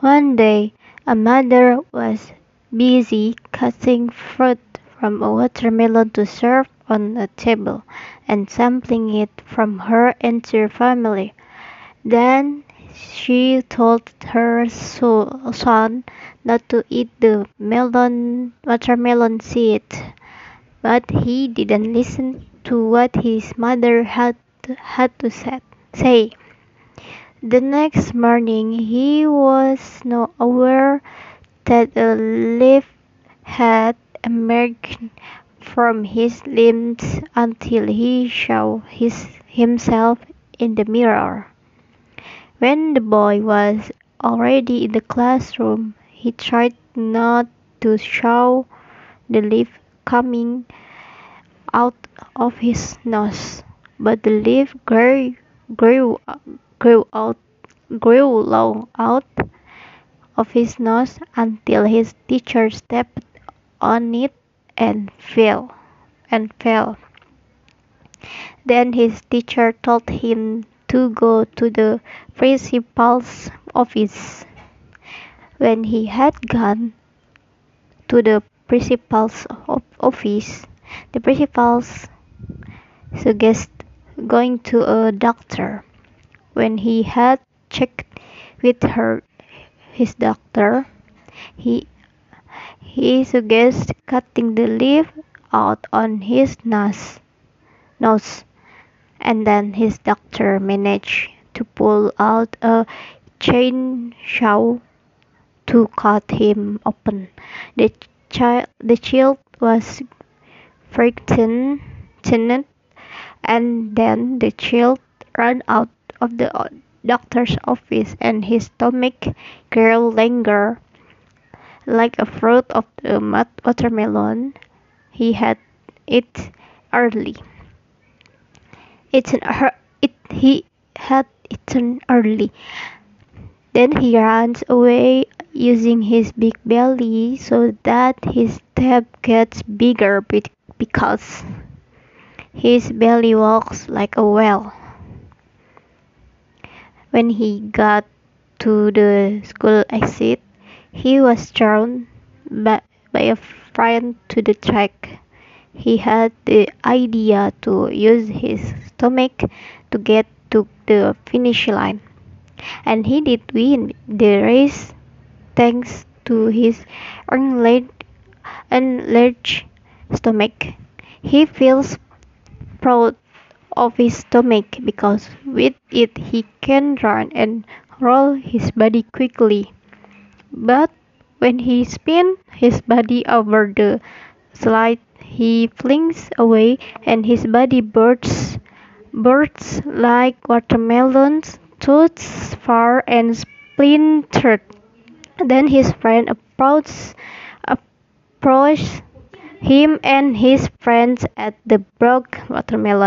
One day, a mother was busy cutting fruit from a watermelon to serve on a table, and sampling it from her entire family. Then she told her son not to eat the melon watermelon seed, but he didn't listen to what his mother had had to say. The next morning he was not aware that a leaf had emerged from his limbs until he saw his, himself in the mirror. When the boy was already in the classroom, he tried not to show the leaf coming out of his nose, but the leaf grew long out of his nose until his teacher stepped on it and fell and fell. Then his teacher told him to go to the principal's office. When he had gone to the principal's office, the principal suggested going to a doctor. When he had checked with her his doctor, he he suggested cutting the leaf out on his nose, and then his doctor managed to pull out a chain chainsaw to cut him open. The child The child was frightened, and then the child ran out of the doctor's office, and his stomach grew longer, like a fruit of the watermelon he had it early. It's an, it, he had eaten earlier. Then he runs away using his big belly so that his step gets bigger because his belly walks like a whale. When he got to the school exit, he was thrown by a friend to the track. He had the idea to use his stomach to get to the finish line, and he did win the race thanks to his enlarged stomach. He feels proud of his stomach because with it he can run and roll his body quickly. But when he spins his body over the slide, he flings away and his body bursts bursts like watermelons, toots far and splintered. Then his friend approached him and his friends at the broken watermelon.